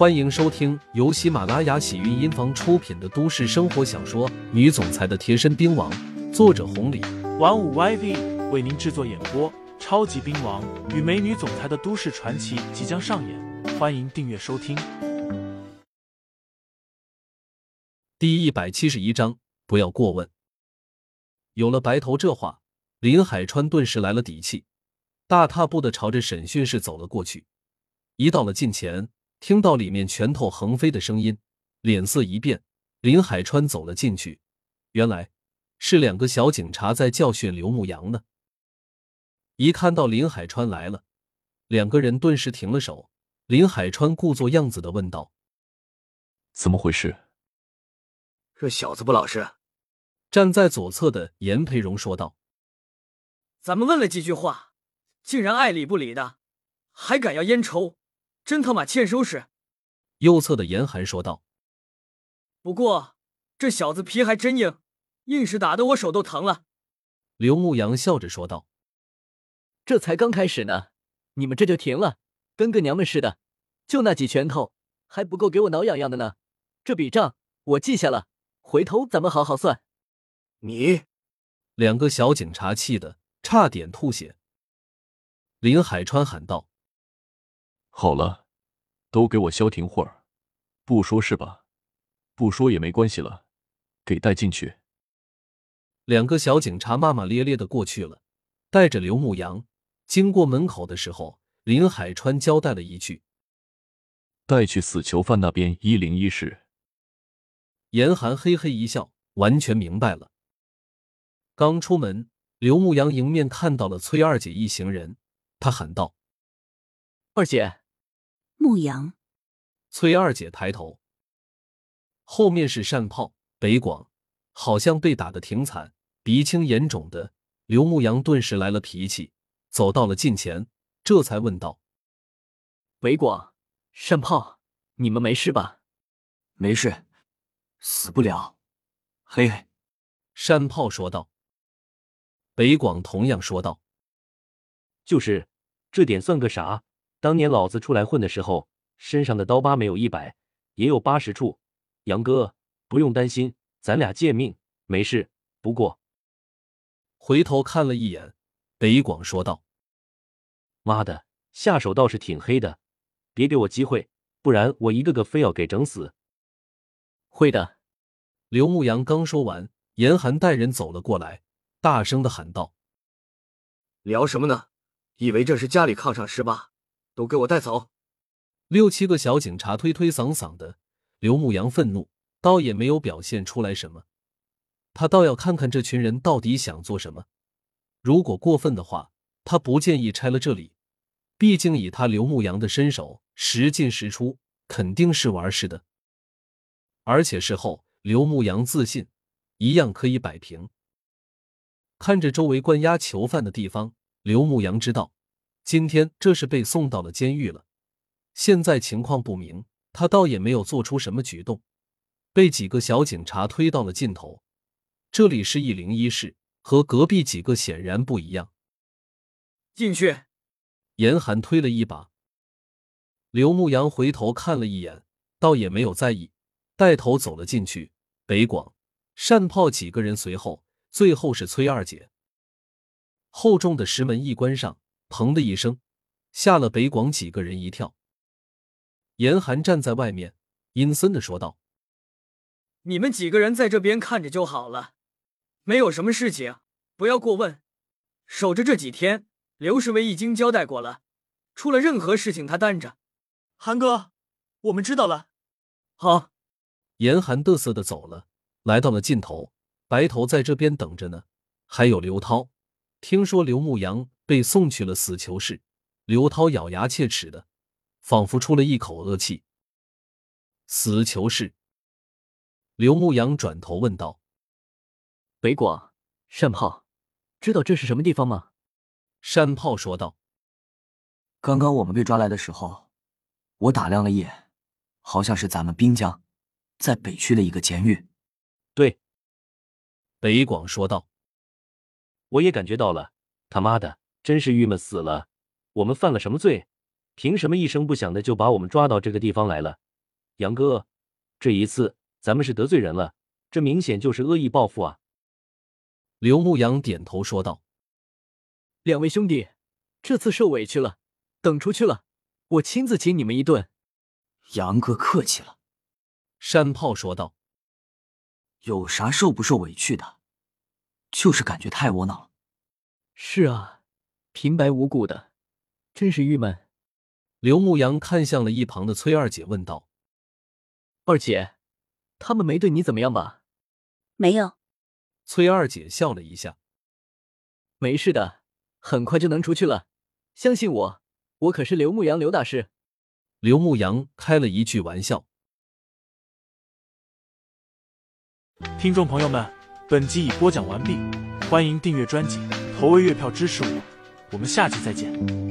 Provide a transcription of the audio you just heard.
欢迎收听由喜马拉雅喜韵音房出品的都市生活小说《女总裁的贴身兵王》，作者红礼，玩五 YV 为您制作演播。超级兵王与美女总裁的都市传奇即将上演，欢迎订阅收听。第一百七十一章，不要过问。有了白头这话，林海川顿时来了底气，大踏步的朝着审讯室走了过去。一到了近前，听到里面拳头横飞的声音，脸色一变。林海川走了进去，原来是两个小警察在教训刘牧阳呢。一看到林海川来了，两个人顿时停了手。林海川故作样子的问道：“怎么回事？”这小子不老实。站在左侧的严培荣说道：“咱们问了几句话，竟然爱理不理的，还敢要烟抽，真他妈欠收拾。”右侧的严寒说道：“不过这小子皮还真硬，硬是打得我手都疼了。”刘牧阳笑着说道：“这才刚开始呢，你们这就停了，跟个娘们似的，就那几拳头还不够给我挠痒痒的呢。这笔账我记下了，回头咱们好好算。”你两个小警察气的差点吐血。林海川喊道：“好了，都给我消停会儿，不说是吧？不说也没关系了，给带进去。”两个小警察骂骂咧咧的过去了，带着刘牧阳经过门口的时候，林海川交代了一句：“带去死囚犯那边一零一室。”严寒嘿嘿一笑，完全明白了。刚出门，刘牧阳迎面看到了崔二姐一行人，他喊道：“二姐，牧阳。”崔二姐抬头，后面是单炮、北广，好像被打的挺惨，鼻青眼肿的。刘牧阳顿时来了脾气，走到了近前，这才问道：“北广、单炮，你们没事吧？”“没事，死不了。”“嘿嘿。”单炮说道。北广同样说道：“就是这点算个啥？当年老子出来混的时候，身上的刀疤没有一百，也有八十处。杨哥不用担心，咱俩借命没事。不过……”回头看了一眼，北广说道：“妈的，下手倒是挺黑的，别给我机会，不然我一个个非要给整死。”会的。刘牧阳刚说完，严寒带人走了过来。大声的喊道：“聊什么呢？以为这是家里炕上是吧？都给我带走！”六七个小警察推推搡搡的。刘牧阳愤怒，倒也没有表现出来什么。他倒要看看这群人到底想做什么。如果过分的话，他不建议拆了这里。毕竟以他刘牧阳的身手，时进时出，肯定是玩似的。而且事后，刘牧阳自信，一样可以摆平。看着周围关押囚犯的地方，刘牧阳知道，今天这是被送到了监狱了。现在情况不明，他倒也没有做出什么举动，被几个小警察推到了尽头。这里是一零一室，和隔壁几个显然不一样。进去。严寒推了一把，刘牧阳回头看了一眼，倒也没有在意，带头走了进去。北广、单炮几个人随后。最后是崔二姐。厚重的石门一关上，砰的一声，吓了北广几个人一跳。严寒站在外面，阴森的说道：“你们几个人在这边看着就好了，没有什么事情，不要过问，守着这几天。刘侍卫已经交代过了，出了任何事情他担着。”韩哥，我们知道了。好。严寒得瑟的走了，来到了尽头。白头在这边等着呢，还有刘涛。听说刘牧阳被送去了死囚室，刘涛咬牙切齿的，仿佛出了一口恶气。死囚室，刘牧阳转头问道：“北广、单炮，知道这是什么地方吗？”单炮说道：“刚刚我们被抓来的时候，我打量了一眼，好像是咱们滨江在北区的一个监狱。”对。北广说道：“我也感觉到了，他妈的，真是郁闷死了！我们犯了什么罪？凭什么一声不响的就把我们抓到这个地方来了？杨哥，这一次咱们是得罪人了，这明显就是恶意报复啊！刘牧阳点头说道：“两位兄弟，这次受委屈了，等出去了，我亲自请你们一顿。”杨哥客气了，山炮说道：“有啥受不受委屈的？就是感觉太窝囊了。”是啊，平白无故的，真是郁闷。刘牧阳看向了一旁的崔二姐，问道：“二姐，他们没对你怎么样吧？”“没有。”崔二姐笑了一下，“没事的，很快就能出去了，相信我，我可是刘牧阳刘大师。”刘牧阳开了一句玩笑。听众朋友们，本集已播讲完毕，欢迎订阅专辑，投喂月票支持我，我们下期再见。